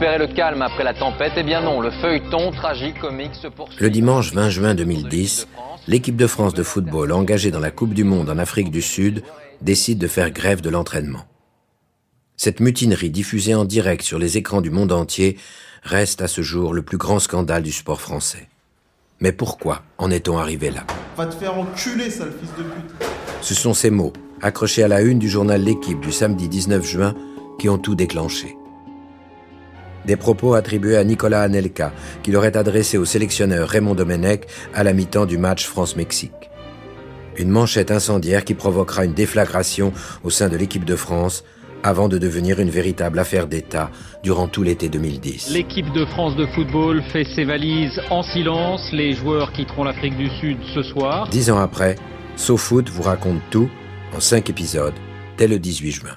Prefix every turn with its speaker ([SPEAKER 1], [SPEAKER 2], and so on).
[SPEAKER 1] espérait le calme après la tempête. Eh bien non, le feuilleton tragique-comique se poursuit.
[SPEAKER 2] Le dimanche 20 juin 2010, l'équipe de France de football engagée dans la Coupe du Monde en Afrique du Sud décide de faire grève de l'entraînement. Cette mutinerie diffusée en direct sur les écrans du monde entier reste à ce jour le plus grand scandale du sport français. Mais pourquoi en est-on arrivé là?
[SPEAKER 3] Va te faire enculer, sale fils de pute.
[SPEAKER 2] Ce sont ces mots, accrochés à la une du journal L'équipe du samedi 19 juin, qui ont tout déclenché. Des propos attribués à Nicolas Anelka, qu'il aurait adressé au sélectionneur Raymond Domenech à la mi-temps du match France-Mexique. Une manchette incendiaire qui provoquera une déflagration au sein de l'équipe de France avant de devenir une véritable affaire d'État durant tout l'été 2010.
[SPEAKER 4] L'équipe de France de football fait ses valises en silence. Les joueurs quitteront l'Afrique du Sud ce soir.
[SPEAKER 2] Dix ans après, SoFoot vous raconte tout en cinq épisodes dès le 18 juin.